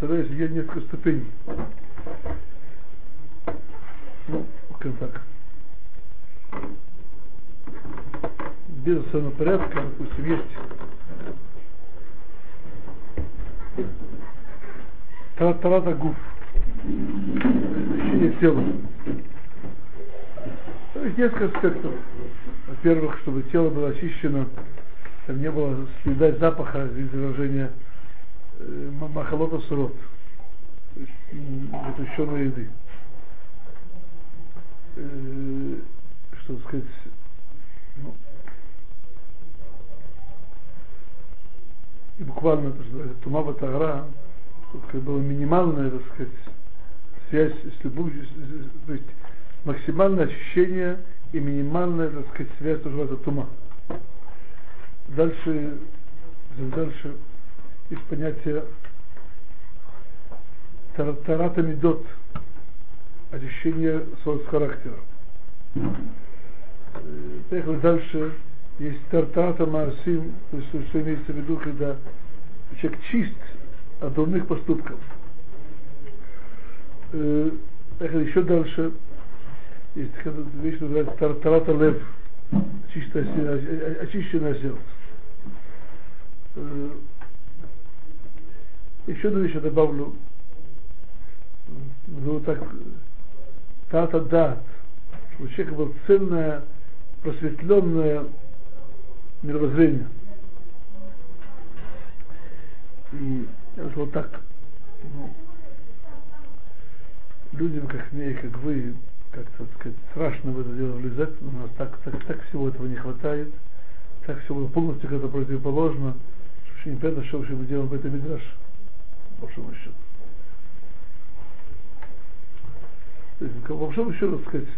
представляешь, есть несколько ступеней. Ну, скажем так. Без особенного порядка, допустим, есть Тарата гуф. Ощущение тела. То есть несколько аспектов. Во-первых, чтобы тело было очищено, там не было следа запаха, из выражения махалота сурот, есть запрещенной еды. Э, что сказать, ну, и буквально, то, что Тумава Тагра, как было минимальная, так сказать, связь с любовью, то есть максимальное ощущение и минимальная, так сказать, связь тоже это тума. Дальше, дальше есть понятие тарата медот, ощущение своего характера. Поехали дальше. Есть тартата маасим, то есть что имеется в виду, когда человек чист от дурных поступков. Поехали еще дальше. Есть такая вещь, называется Тартарата Лев, очищенное, сердце. Еще вещь я добавлю. Ну, так, тата чтобы у человека было цельное, просветленное мировоззрение. И я вот так, ну, людям, как мне и как вы, как-то, сказать, страшно в это дело влезать, у нас так, так, так всего этого не хватает, так всего полностью как-то противоположно, что вообще непонятно, что вообще мы делаем в этом мидраж, по большому счету. То есть, по большому счету, так сказать,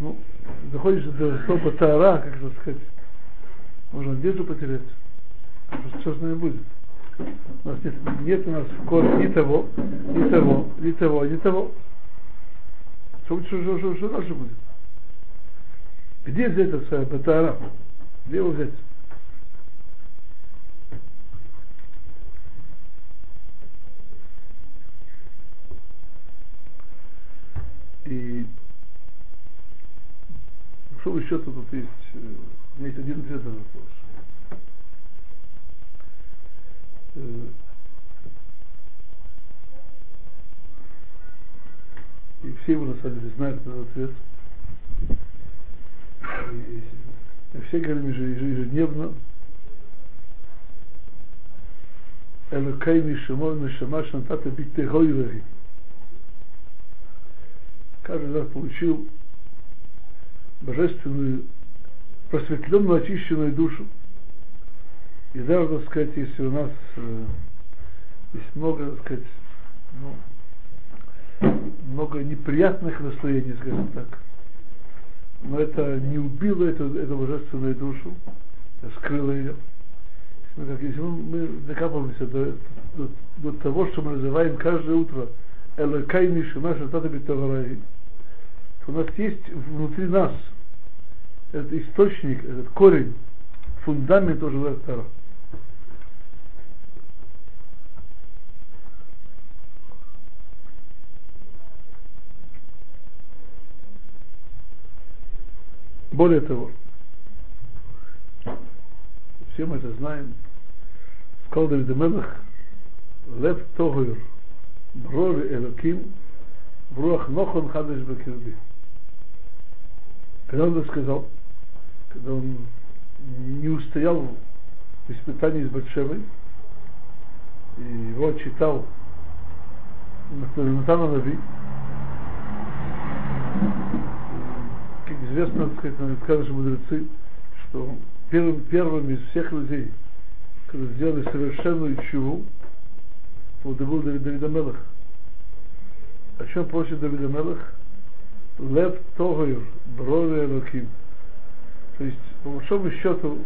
ну, доходишь до слова тара, как это сказать, можно одежду потерять, что с нами будет? У нас нет, нет у нас в корне ни того, ни того, ни того, ни того. Что, что, что, что, что дальше будет? Где взять это свое Батара? Где его взять? И еще тут есть? Меня есть один ответ на вопрос. И все его на самом деле знают этот ответ. И, и все говорим ежедневно. Элокей Мишимой Мишама Шантата Биттегойрави. Каждый раз получил божественную, просветленную, очищенную душу. И даже, так сказать, если у нас э, есть много, так сказать, ну, много неприятных настроений, скажем так. Но это не убило эту, эту божественную душу, а скрыло ее. Мы, как, если мы, мы докапываемся до, до, до того, что мы называем каждое утро Элакай Мишима Шатата Битавараи, то у нас есть внутри нас этот источник, этот корень, фундамент уже Тара. Более того, все мы это знаем, сказал Давид Мелах, Лев Тогур, Брови Элоким, Бруах Нохон Хадыш Бакирби. Когда он это сказал, когда он не устоял в испытании с Батшевой, и его читал Натана Нави, как известно, так сказать, сказали мудрецы, что первым, первым из всех людей, когда сделали совершенную чуву, вот был Давид, Давид Амелах. О чем просит Давид Амелах? Лев Тогойр, Броли Элоким. То есть, по большому счету,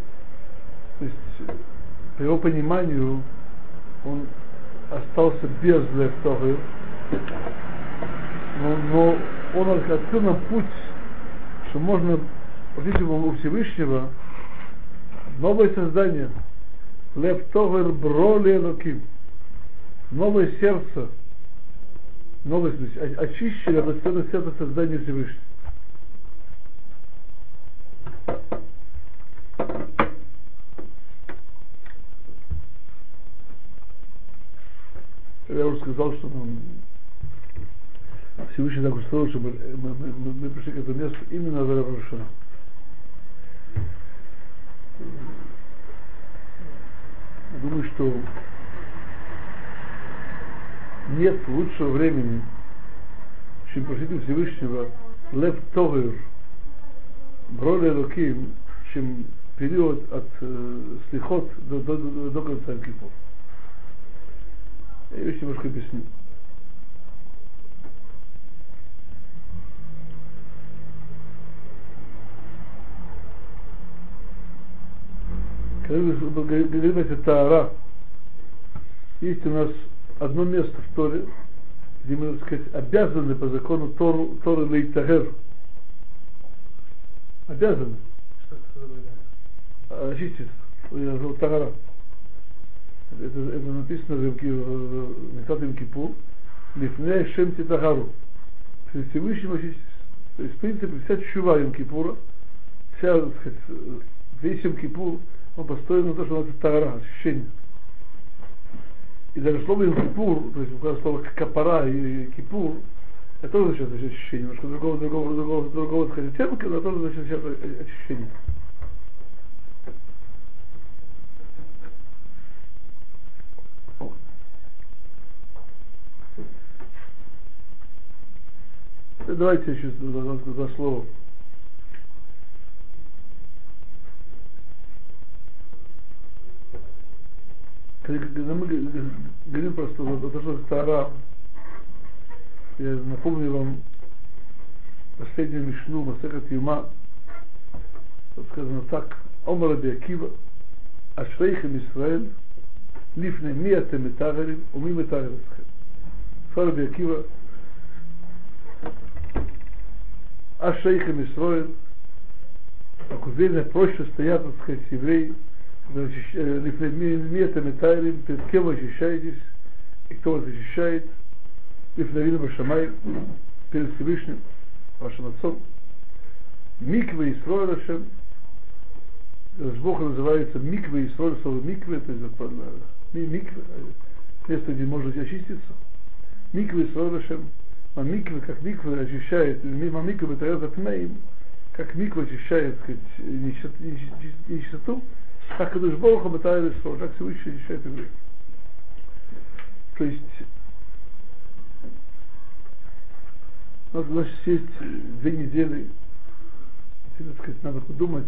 то есть, по его пониманию, он остался без Тогойр, но, но он открыл нам путь, что можно просить у Всевышнего новое создание. Лев Тогойр, Броли Элоким. Новое сердце, новое, есть, очищенное от сердце создания Всевышнего. я уже сказал, что нам Всевышний так устроил, что мы, мы, мы, мы пришли к этому месту именно в Равашана. Думаю, что нет лучшего времени, чем просить Всевышнего Лев Тогер, Броля Луким, чем период от э, слихот до, до, до, до конца Кипов. Я вещь немножко объясню. Говорим о Таара, есть у нас одно место в Торе, где мы, так сказать, обязаны по закону Тору, Торы Лейтагер. Обязаны. Что Очиститься. Тагара это, это написано в, в Мисат Кипур, Лифне Шем Титахару. Перед Всевышним То есть, в принципе, вся чува Йом Кипура, вся, так сказать, весь Йом Кипур, он построен на то, что называется Тагара, ощущение. И даже слово Кипур, то есть, когда слово Капара и Кипур, это тоже значит ощущение, немножко другого, другого, другого, другого, сказать, оттенка, но тоже значит ощущение. Давайте еще за, за, за слово. Когда мы говорим просто о том, что Тара, я напомню вам последнюю мишну Масехат Юма, тут сказано так, Омар Раби Акива, Ашрейхем Исраэль, Лифне Миате Метагарим, Уми Метагарисхем. Раби Акива, а шейхам Исроил, как уверенно проще стоят, так сказать, евреи, метами тайрим, перед кем вы защищаетесь, и кто вас защищает, Лифнавина Башамай, перед Всевышним, вашим отцом. Микве Исроил Ашем, Бог называется Микве Исроил, слово Микве, то есть Микве, место, где можно очиститься. Микве Исроил Ашем, а миквы, как миквы очищает, мимо миквы бетареза пнеим, как миквы очищает, сказать, нечистоту, так Кадыш Бога бетареза Исрол, так Всевышний очищает евреев. То есть, у нас, значит, есть две недели, так сказать, надо подумать,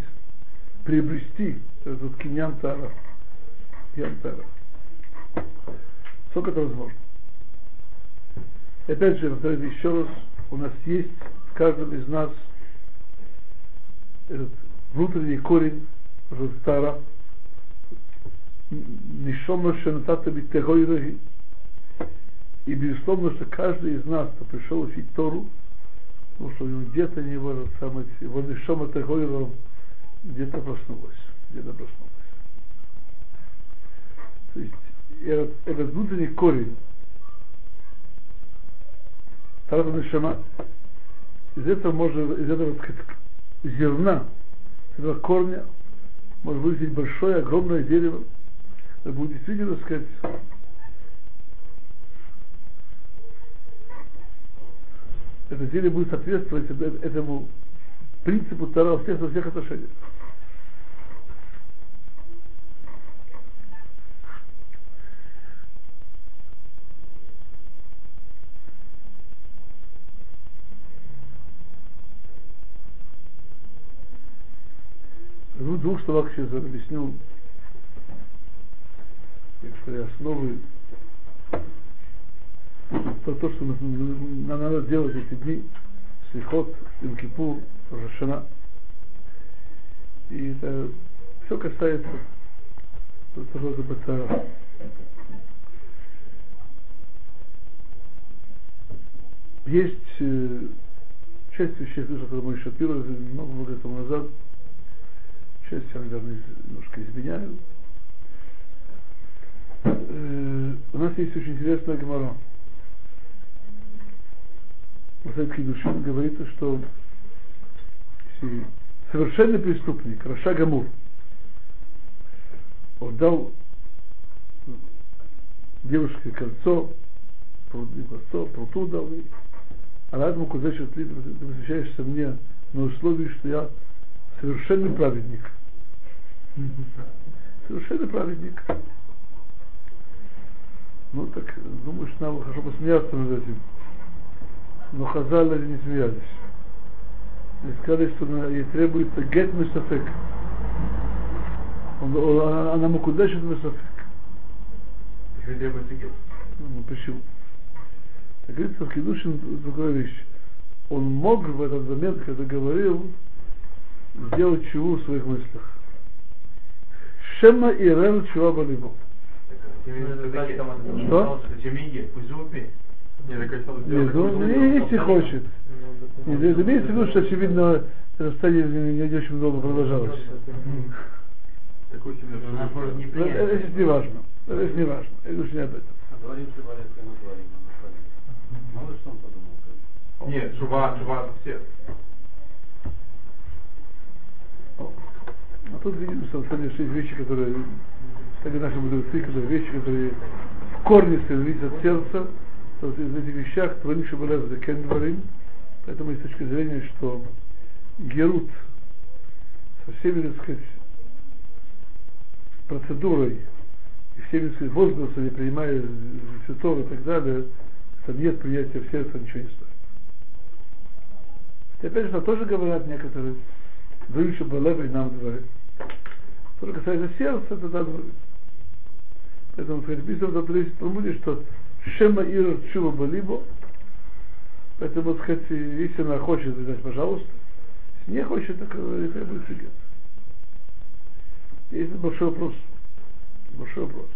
приобрести этот киньян Тара. Киньян Тара. Сколько это возможно? Опять же, повторяю еще раз, у нас есть в каждом из нас этот внутренний корень Рустара, Нишома Шенатата Битегойраги, и безусловно, что каждый из нас, кто пришел учить Тору, потому что у где-то не его, самое, его Нишома Тегойра где-то проснулась, где-то проснулась. То есть этот, этот внутренний корень, Тарата Нишама. Из этого можно, из этого, так сказать, зерна, из этого корня, может вырастить большое, огромное дерево, будет действительно, так сказать, это дерево будет соответствовать этому принципу во всех, во всех отношениях. двух словах сейчас объясню некоторые основы, то, то что нам надо делать эти дни, Слихот, Имкипур, Рошана. И это все касается того же Бацара. Есть э, часть вещей, слышал мой Шапира много-много тому назад, часть я, наверное, немножко изменяю. Э, у нас есть очень интересная гемора. Масайт Кидушин говорится, что совершенный преступник, Раша Гамур, отдал девушке кольцо, кольцо, пруту дал ей, а на этом куда-то ты посвящаешься мне на условии, что я совершенный праведник. Совершенный праведник. Ну так, думаю, что надо хорошо посмеяться над этим. Но Хазаль не смеялись. И сказали, что ей требуется гет месафек. Она мукудешит месафек. Почему требуется гет? Ну почему? Так говорится в Кедушин другая вещь. Он мог в этот момент, когда говорил, сделать чего в своих мыслях. Шема и Рел чего болибо. Что? Ну, если хочет. Имеется в виду, что очевидно расстояние не, не очень долго продолжалось. Такой семью. Это не важно. Это не важно. Это уж не об этом. Что. Мало что он подумал. Нет, шуба это все. А тут видим, что есть вещи, которые, кстати, наши мудрецы, которые вещи, которые в корне зависят от сердца, то вот из этих вещах твоим шабалев закен дворим, поэтому есть точка зрения, что Герут со всеми, так сказать, процедурой и всеми, так сказать, возгласами, принимая цветов и так далее, там нет принятия в сердце, ничего не стоит. И опять же, тоже говорят некоторые, выше Балева и нам дворы. Что касается сердца, это да Поэтому написано в Талмуде, что Шема Ира Чува Балибо, поэтому, так сказать, если она хочет, значит, пожалуйста, если не хочет, так не требуется гет. Есть большой вопрос. Большой вопрос.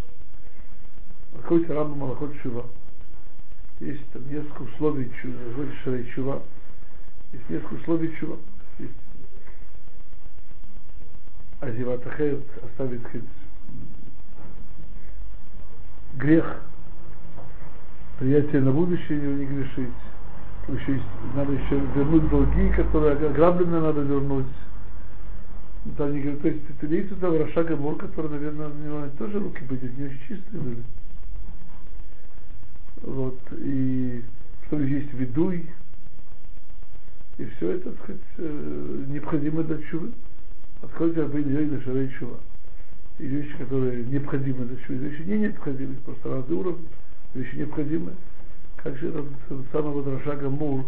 Какой-то Рамба Малахот Чува. Есть там несколько условий чува, Шарей Чува. Есть несколько условий чува. Есть Азиватахет оставит грех, приятие на будущее не грешить. Еще есть, надо еще вернуть долги, которые ограбленные надо вернуть. Там не говорят, то есть это имеется там Раша Гамор, который, наверное, у него тоже руки были не очень чистые были. Вот, и что есть ведуй, и все это, так сказать, э, необходимо для чувы. Откройте Рабейн Йой на Шарей Чува. И вещи, которые необходимы для чувы, вещи не необходимы, просто разные уровни, вещи необходимы. Как же этот самый вот Раша Гамур,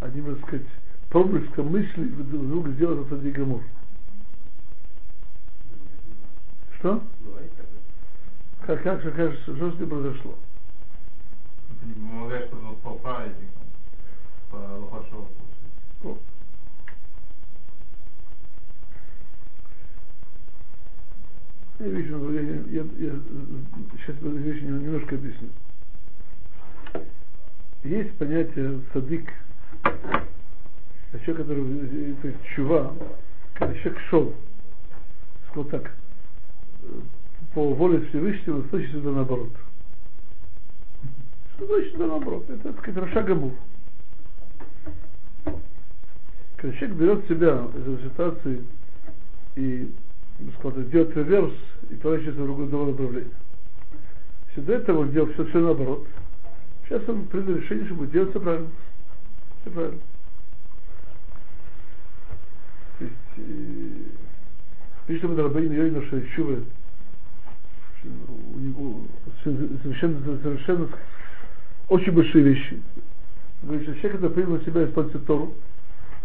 одним, так сказать, проблеском мысли вдруг сделать этот Гамур. Что? Как, как, как, как, что с ним произошло? Помогаешь, чтобы он стал праведником по Лохашову. О. Я я, я, сейчас эту вещь немножко объясню. Есть понятие садик, человек, который, то есть чува, когда человек шел, сказал так, по воле Всевышнего, значит это наоборот. Что значит это наоборот? Это, так сказать, Раша Гамур. Когда человек берет себя из этой ситуации и сказать, делает реверс и поворачивается в другое, другое направление. Если до этого он делал все, все наоборот, сейчас он принял решение, что будет делать все правильно. Все правильно. То есть, и, Видите, мы Рабейн Йойна Шайшува, у него совершенно, совершенно очень большие вещи. Говорит, что человек, который принял на себя использовать Тору,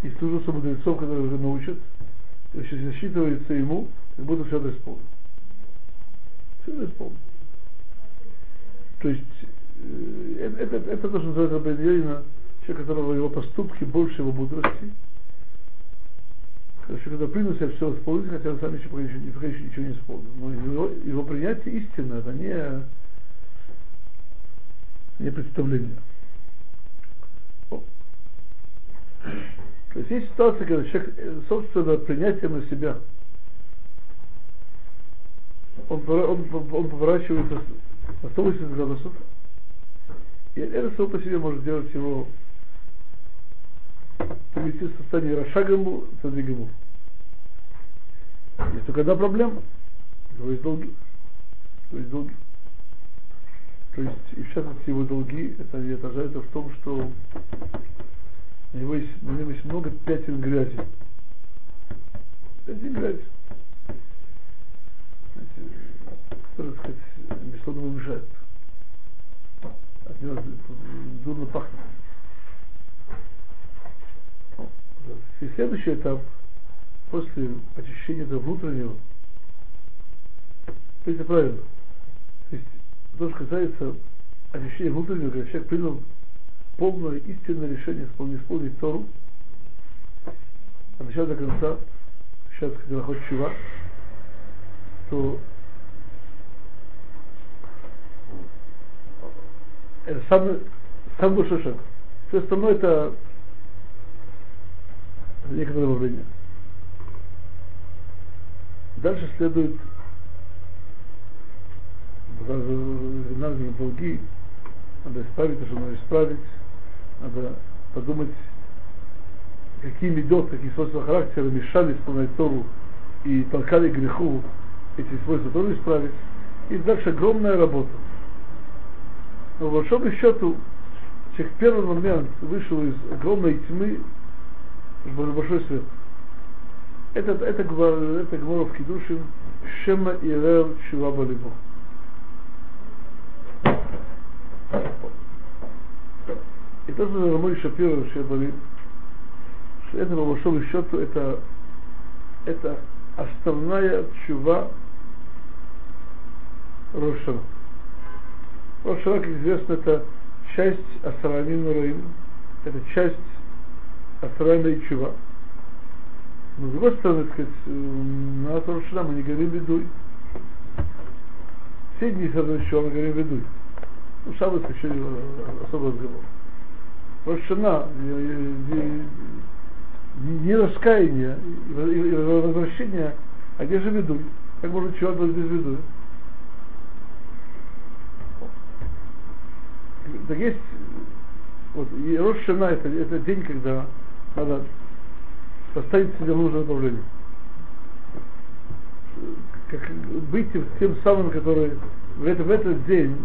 и служился мудрецов, которые уже научат, значит, засчитывается ему, как будто все это исполнил. Все это исполнил. То есть э, это, это, это то, что называется определенно человек, которого его поступки больше его мудрости. Человек, когда принял себя все исполнить, хотя он сам еще пока, еще, пока еще ничего не исполнил. Но его, его принятие истины, это не, не представление. То есть есть ситуация, когда человек, э, собственно, принятие на себя, он, он, он поворачивается на 180 градусов, и это само по себе может сделать его привести в состояние Рашагаму, Садвигаму. Есть только одна проблема. У него есть долги. Него есть долги. То есть, и в частности, его долги, это не отражается в том, что у него есть, у него есть много пятен грязи. Пятен грязи. Которые, так сказать, бессловно мешают. От него дурно пахнет. И следующий этап, после очищения этого внутреннего, это правильно. То есть, то, что касается очищения внутреннего, когда человек принял полное истинное решение исполнить, исполнить Тору, от начала до конца, сейчас, когда находит чува, то это самый, самый большой шаг. Все остальное это некоторое добавление. Дальше следует надо долги, надо исправить то, что надо исправить, надо подумать, какие медот, какие свойства характера мешали исполнять Тору и толкали греху, эти свойства тоже исправить. И дальше огромная работа. Но в большом счету, человек в первый момент вышел из огромной тьмы большой свет. Это, это, это, Гмора в Кидушин Шема и Рел Чува Балибо. И то, что Рамой Шапир говорит, что это по большому счету это, это основная чува Рошана. Рошана, как известно, это часть Асарамин Раим, это часть астральная чува. Но с другой стороны, так сказать, на Торшина мы не говорим ведуй. Все дни следующего мы говорим ведуй. Ну, шаббат еще особый разговор. Рошана, не раскаяние и возвращение, а где же ведуй? Как можно чего быть без ведуя? Так есть, вот, и Рошана это, это день, когда надо поставить себя в нужное направление. Как быть тем самым, который в, это, в этот день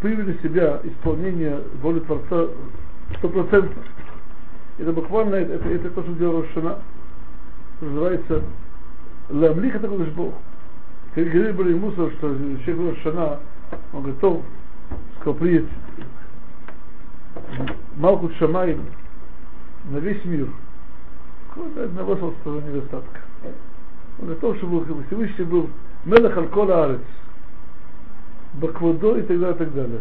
приняли себя исполнение воли Творца стопроцентно. Это буквально, это, это, это то, что делал Рошана. Называется Ламлих это Кудыш Бог. Говорили были Муса, что человек Рошана, он готов, сказал, приедет Малкут Шамаем, на весь мир. Какого-то одного собственного недостатка. Он готов, чтобы Всевышний был Мелах Алькола Арец, Баквадо и так далее, и так далее.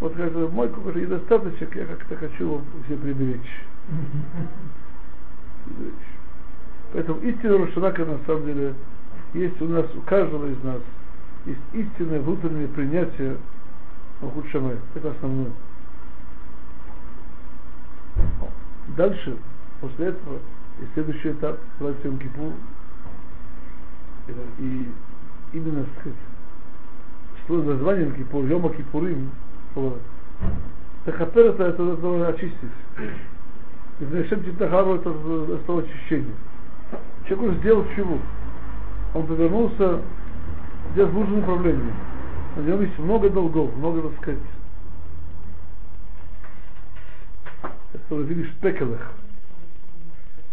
Вот как мой какой-то недостаточек, я как-то хочу вам все приберечь. Поэтому истина Рошанака на самом деле есть у нас, у каждого из нас, есть истинное внутреннее принятие Шамай. Это основное. Дальше, после этого, и следующий этап, называется Йом Кипур. И именно, так сказать, что название Йом Кипур, Йома Кипурим, Тахапер это, это, это очистить. И Зачем Титахару это слово очищение. Человек уже сделал чего? Он повернулся где в нужном направлении. На нем есть много долгов, много, так сказать, что вы видишь пекелых.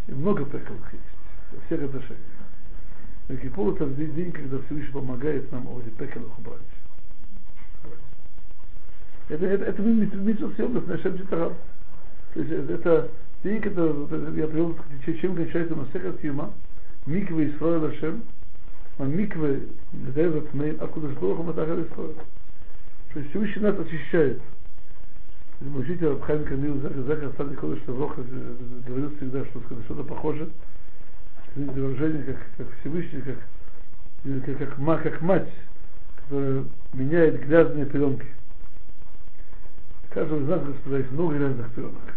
И много пекелых есть во всех отношениях. Но Кипур это день, когда Всевышний помогает нам эти пекелых убрать. Это, это, это митцва съемность на Шем То есть это день, когда я привел, чем кончается Масехат Юма, Микве Исраил Ашем, а Микве Гдезет Мейн Акудаш Бороху Матахар Исраил. То есть Всевышний нас очищает. Мой учитель Абхайм Камил Закар Садик Ходыш Тавроха говорил всегда, что что-то похоже, выражение, как, как Всевышний, как, как, как, как, как мать, которая меняет грязные пеленки. Каждый из нас, господа, есть много грязных пеленок.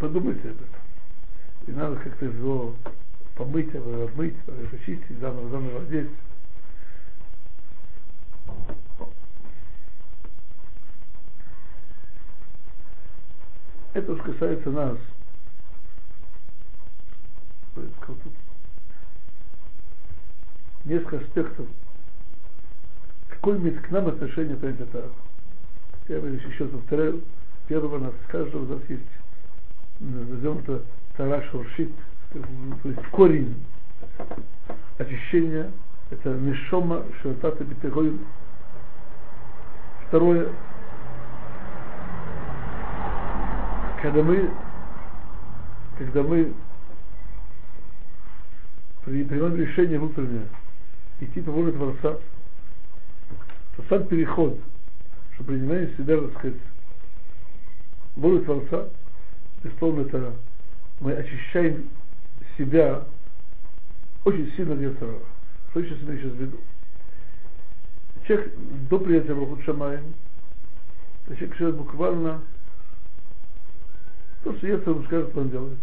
Подумайте об этом. И надо как-то его помыть, обмыть, очистить, заново, заново одеть. Это уж касается нас. Несколько аспектов. Какое имеет к нам отношение принятие Тара? Я еще повторяю. У нас, каждого у нас есть, назовем это Тара Шуршит, то есть корень очищения, это Нишома Шатата Битегой. Второе, когда мы, когда мы принимаем решение внутреннее идти по воле Творца, то сам переход, что принимаем себя, так сказать, волю Творца, безусловно, это мы очищаем себя очень сильно для Царара. Что сейчас имею сейчас в виду? Человек до принятия Бахут Шамаем, человек живет буквально то, что если он скажет, он делает.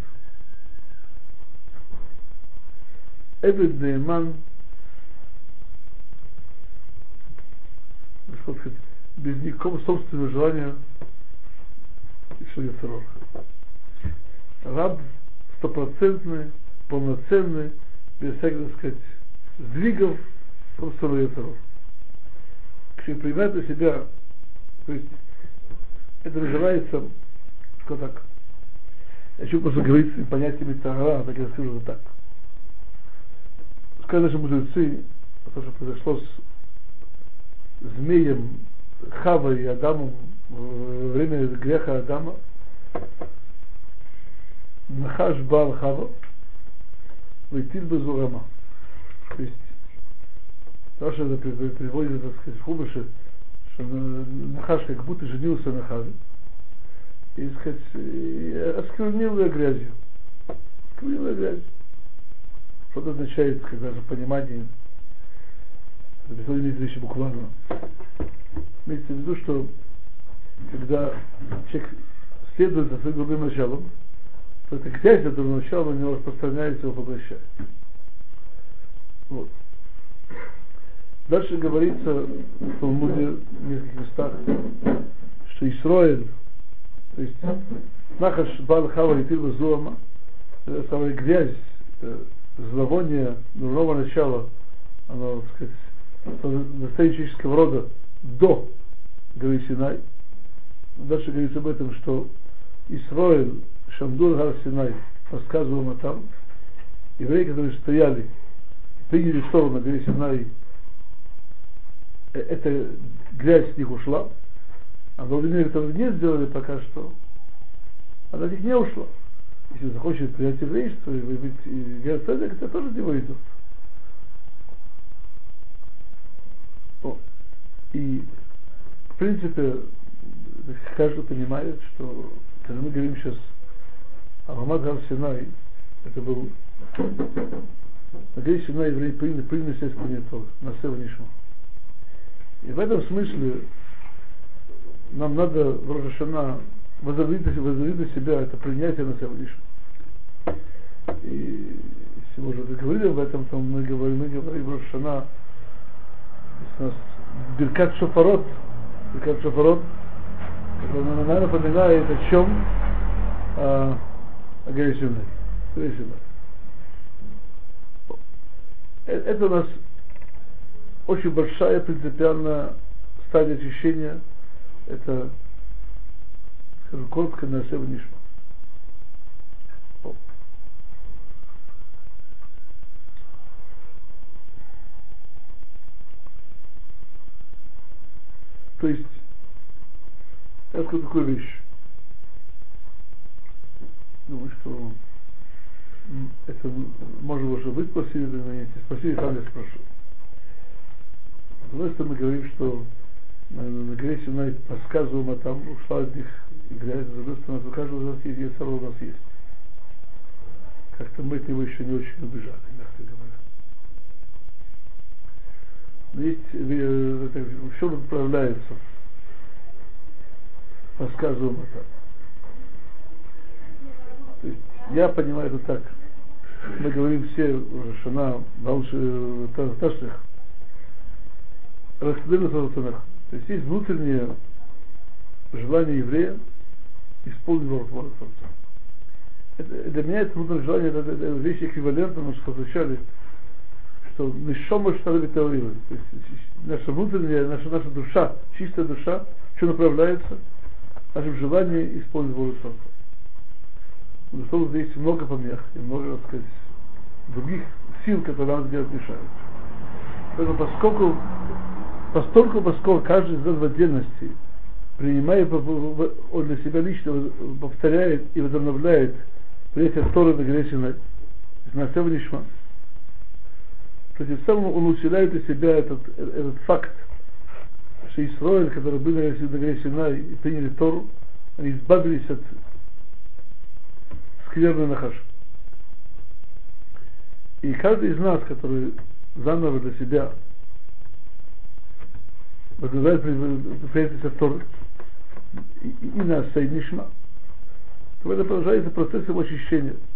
Эбед Нейман, без никакого собственного желания и что я Раб стопроцентный, полноценный, без всяких, так сказать, сдвигов, просто Яцеров. Принимает на себя, то есть это называется, что так, еще просто говорить с понятиями Тагара, так я скажу вот так. Сказали наши мудрецы, то, что произошло с змеем Хава и Адамом во время греха Адама, Нахаш Бал Хава, Вейтил Безурама. То есть, что это приводит, так сказать, в Хубыше, что Нахаш как будто женился на Хаве, и, сказать, осквернил ее грязью. Осквернил ее грязью. Что это означает, когда же понимание, это имеется в виду буквально. Имеется в виду, что когда человек следует за своим другим началом, то это грязь этого начала на него распространяется, его поглощает. Вот. Дальше говорится в Талмуде в нескольких местах, что Исроэль то есть Нахаш Бал Хава и Тилва Зуама, самая грязь, зловоние дурного начала, оно, так сказать, настоящего рода до горы Синай. Дальше говорится об этом, что Исроэль Шамдур Гар Синай рассказывал там, евреи, которые стояли, приняли сторону на горе Синай, эта грязь с них ушла, а Владимир этого не сделали пока что, она от них не ушла. Если захочет принять еврейство и быть геоцедек, это тоже не выйдет. И, в принципе, каждый понимает, что когда мы говорим сейчас о Мамад Синай, это был на горе Синай евреи приняли, приняли себя исполнение на Севанишма. И в этом смысле нам надо в Рожашана возобновить, для себя это принятие на лишь. И если мы уже говорили об этом, то мы говорим, мы говорим в Рожашана, у нас Биркат Шофарот, Биркат Шофарот, который наверное, напоминает о чем? О, о Грейсиной. Это у нас очень большая принципиальная стадия очищения – это, скажу коротко, на Нишма. То есть, я скажу такую вещь. Думаю, что это, может, уже вы спросили, но не спросили, сам я спрошу. С одной стороны, мы говорим, что на, горе Синай подсказываем, а там ушла от них грязь. С другой стороны, у каждого из нас есть, есть у нас есть. Как-то мы от него еще не очень убежали, мягко говоря. Но есть, э, все отправляется. Рассказываем это. То есть я понимаю это так. Мы говорим все Шана, Балши, Ташлих, Рахсадына Саратанах. То есть есть внутреннее желание еврея исполнить волю Творца. Это, для меня это внутреннее желание, это, это, это вещь эквивалентна, мы что изучали, что Нишома Штараби То есть наша внутренняя, наша, наша душа, чистая душа, что направляется? Нашим желанием исполнить волю Творца. Безусловно, здесь много помех и много, так сказать, других сил, которые нам делать мешают. Поэтому поскольку, постольку, поскольку каждый из нас в отдельности, принимая он для себя лично повторяет и возобновляет принятие Торы на горе Синай, на Нишма, то тем самым он усиляет из себя этот, этот факт, что Исраиль, которые были на горе Синай и приняли Тору, они избавились от скверную нахожу. И каждый из нас, который заново для себя возглавляет предприятие Торы и, и на Сейднишма, то это продолжается процесс его очищения –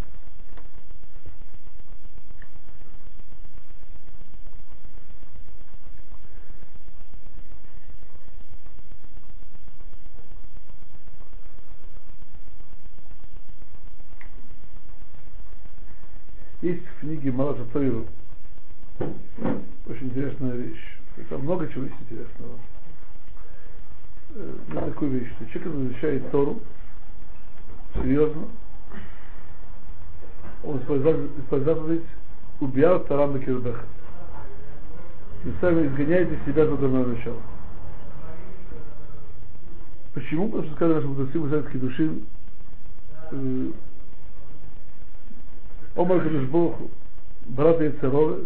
Есть в книге Малаша Тойру очень интересная вещь. Там много чего есть интересного. Э, такую вещь, что человек изучает Тору серьезно, он исполняет заповедь убиял Тарам Кирбеха. И сами изгоняете себя за дурное начало. Почему? Потому что сказано, что Мудасы Мусайские души э, Омар Кадышбоху, брата Яцерова,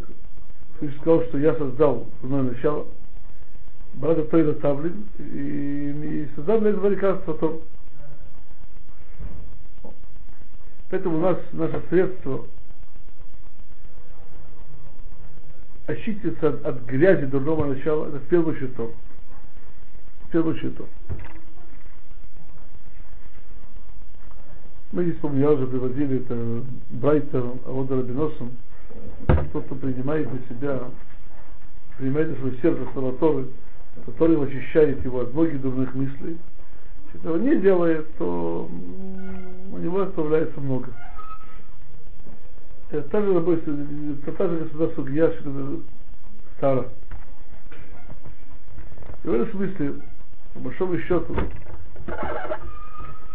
сказал, что я создал дурное начало, брата Тойра Тавлин, и, и создал для этого лекарства Тору. Поэтому у нас наше средство очиститься от, от грязи дурного начала, это в первую очередь то. В первую очередь то. Мы здесь, помню, я уже приводили это Брайтер, Авода Рабиносом, тот, кто принимает на себя, принимает на свое сердце слова Торы, который очищает его от многих дурных мыслей, если этого не делает, то у него оставляется много. Это та же работа, та же государство судья, Тара. И в этом смысле, по большому счету,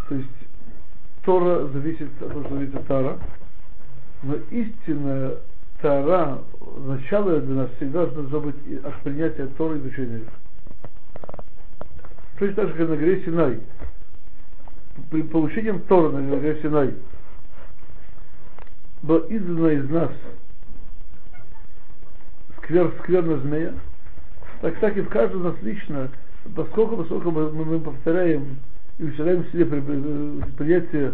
то есть Тора зависит от того, что зависит Тара, но истинная Тара, начало для нас всегда должно быть от принятия Торы и изучения. Точно так же, как на горе Синай. При получении Тора на горе Синай была издана из нас сквер, скверная змея, так, так и в каждом нас лично, поскольку, поскольку мы, мы повторяем и усиляем в себе принятие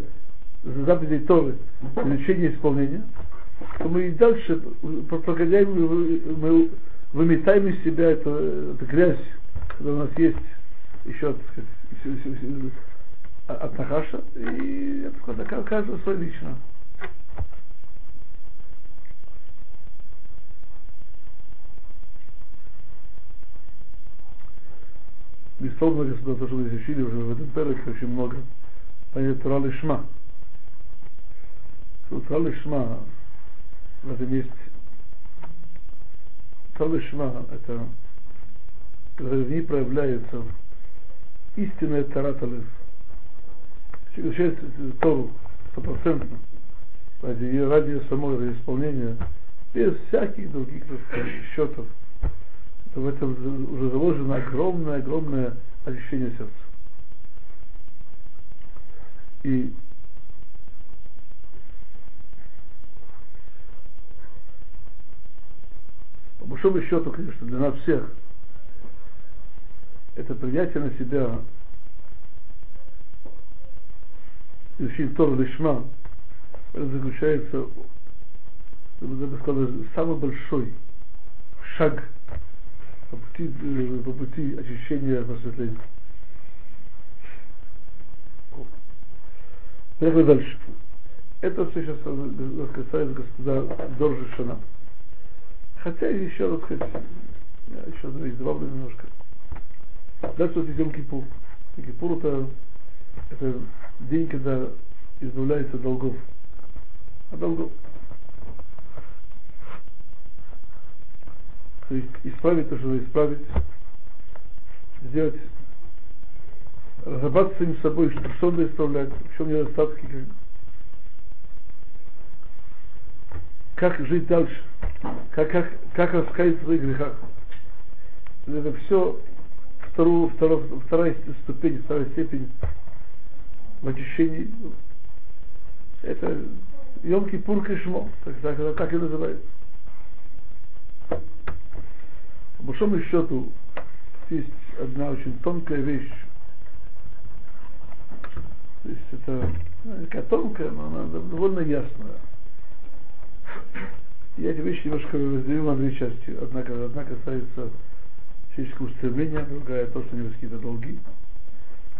заповедей Торы, изучение исполнения, то мы и дальше прогоняем, мы выметаем из себя эту, эту грязь, когда у нас есть еще, так сказать, от Нахаша, и это каждого свое лично. безусловно, если то, что изучили уже в этом переке, очень много понятия Тура Лишма. Тура Лишма, в этом есть Тура Лишма, это когда в ней проявляется истинная Тара Талев. Изучает Тору стопроцентно, ради, ради самого ради исполнения, без всяких других счетов в этом уже заложено огромное-огромное ощущение сердца. И по большому счету, конечно, для нас всех, это принятие на себя изучение Тора Лишма, заключается, я бы сказал, самый большой шаг по пути, э, по пути очищения просветления. Поехали дальше. Это все сейчас касается господа Доржишина. Хотя еще, так сказать, еще одну добавлю немножко. Дальше вот идем Кипур. Кипур это, это день, когда избавляется от долгов. От долгов. То есть исправить то, что исправить, сделать, разобраться с самим собой, что, что надо исправлять, в чем недостатки, как, как жить дальше, как, как, как раскаяться в своих грехах. Это все вторую, вторую, вторая ступень, вторая степень в очищении. Это Йом Кипур Кишмо, так, так, так и называется. По большому счету, есть одна очень тонкая вещь. То есть это ну, тонкая, но она довольно ясная. Я эти вещи немножко разделю на две части. Одна, одна касается человеческого устремления, другая то, что у него какие-то долги.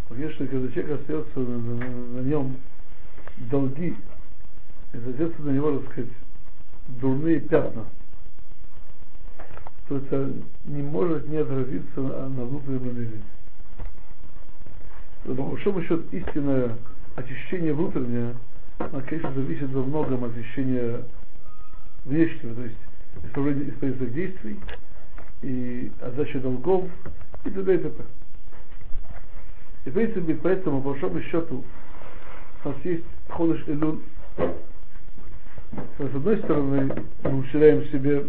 Конечно, когда человек остается на, на, на нем долги, и остается на него, так сказать, дурные пятна – то это не может не отразиться на, внутреннем. Но, по большому счету, истинное очищение внутреннее, оно, конечно, зависит во многом от очищения внешнего, то есть исправления исправительных действий и отдачи долгов и т.д. и т.п. И, в принципе, поэтому, по большому счету, у нас есть ходыш Элюн. С одной стороны, мы учитаем себе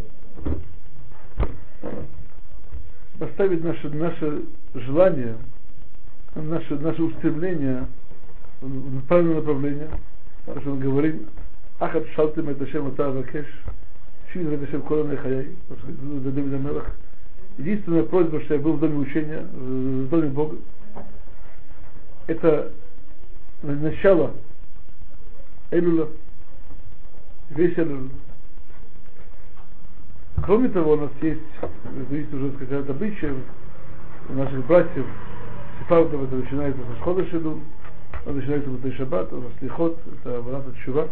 поставить наше, наше желание, наше, наше устремление в правильное направление, то, что мы говорим, Ахат шалтим это шем ата авакеш, шин это шем колон хаяй, Давид Амелах. Единственная просьба, что я был в доме учения, в доме Бога, это начало Элюла, весь Элюла. Кроме того, у нас есть, зависит уже сказать, от обычаев у наших братьев, сефардов, это начинается со Шхода Шиду, это начинается в Шаббат, у нас Лихот, это Варата Чува,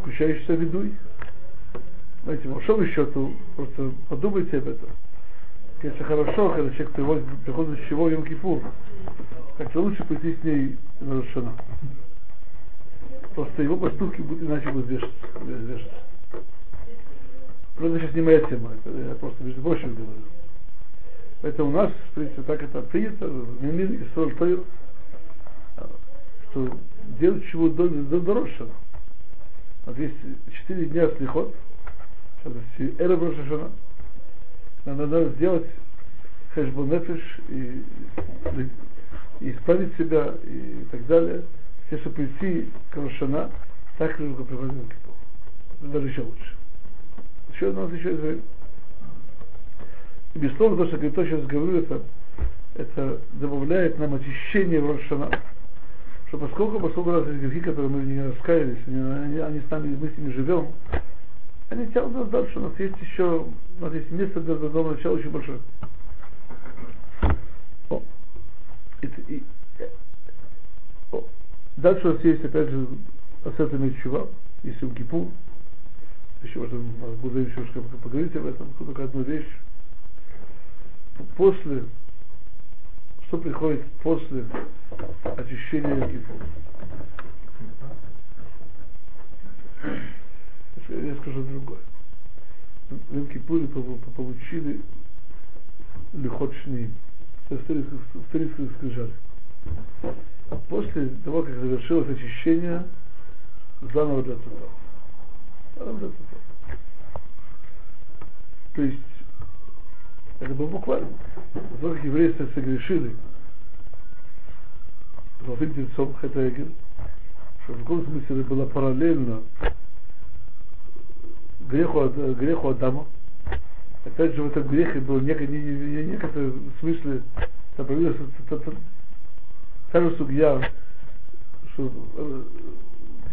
включающийся ведуй. Знаете, по большому счету, просто подумайте об этом. Конечно, хорошо, когда человек приводит, приходит с чего Йом Кипур, как-то лучше пойти с ней на Рошана. Просто его поступки будут иначе будут вешаться. Но это сейчас не моя тема, я просто между прочим говорю. Это у нас, в принципе, так это принято, в мире и Тойр, что делать чего до, до дорожшего. Вот есть четыре дня слихот, сейчас эра Рошашана, надо, надо сделать хэшбонефиш и, и исправить себя и так далее – если прийти к так же, как к Кипу. Даже еще лучше. Еще у нас еще есть. И безусловно, то, что я сейчас говорю, это, это добавляет нам очищение в Рошана. Что поскольку, поскольку у нас есть грехи, которые мы не раскаялись, они, они, они с нами, мы с ними живем, они тянут нас дальше. У нас есть еще, у нас есть место для нового начала очень большое. О. И, и. Дальше у нас есть, опять же, Асета Мечува, есть Йом Кипур. Еще об этом буду еще поговорить об этом. Только одну вещь. После, что приходит после очищения Йом Кипур? Я скажу другое. В Йом Кипуре получили есть старицкие скрижали после того, как завершилось очищение, заново для цветов. Заново для цветов. То есть, это было буквально. То, как евреи согрешили золотым тельцом Хетегер, что в каком смысле это было параллельно греху, греху Адама, опять же в этом грехе был некий, не, не, не, некоторый смысле, там появилась та, же судья, что э,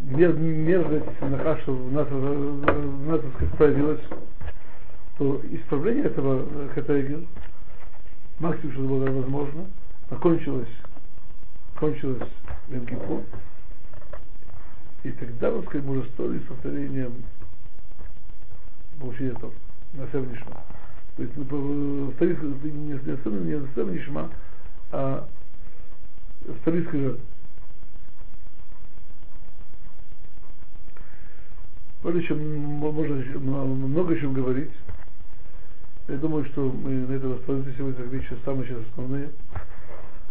мер, мерзость Нахаша в нас, в нас, проявилась, то исправление этого Хатегер, максимум, что было возможно, окончилось, кончилось в Эмкипу, и тогда, вот, сказать, мы уже стали повторением получения этого на Нишма. То есть ну, не, не, не не Нишма, а вторик скажет. Вот еще можно много еще говорить. Я думаю, что мы на этом остановимся сегодня, как вещи самые сейчас основные.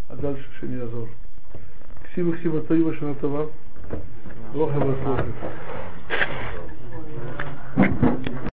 А дальше еще не разор. Ксима, ксима, таива, шанатова. Лоха,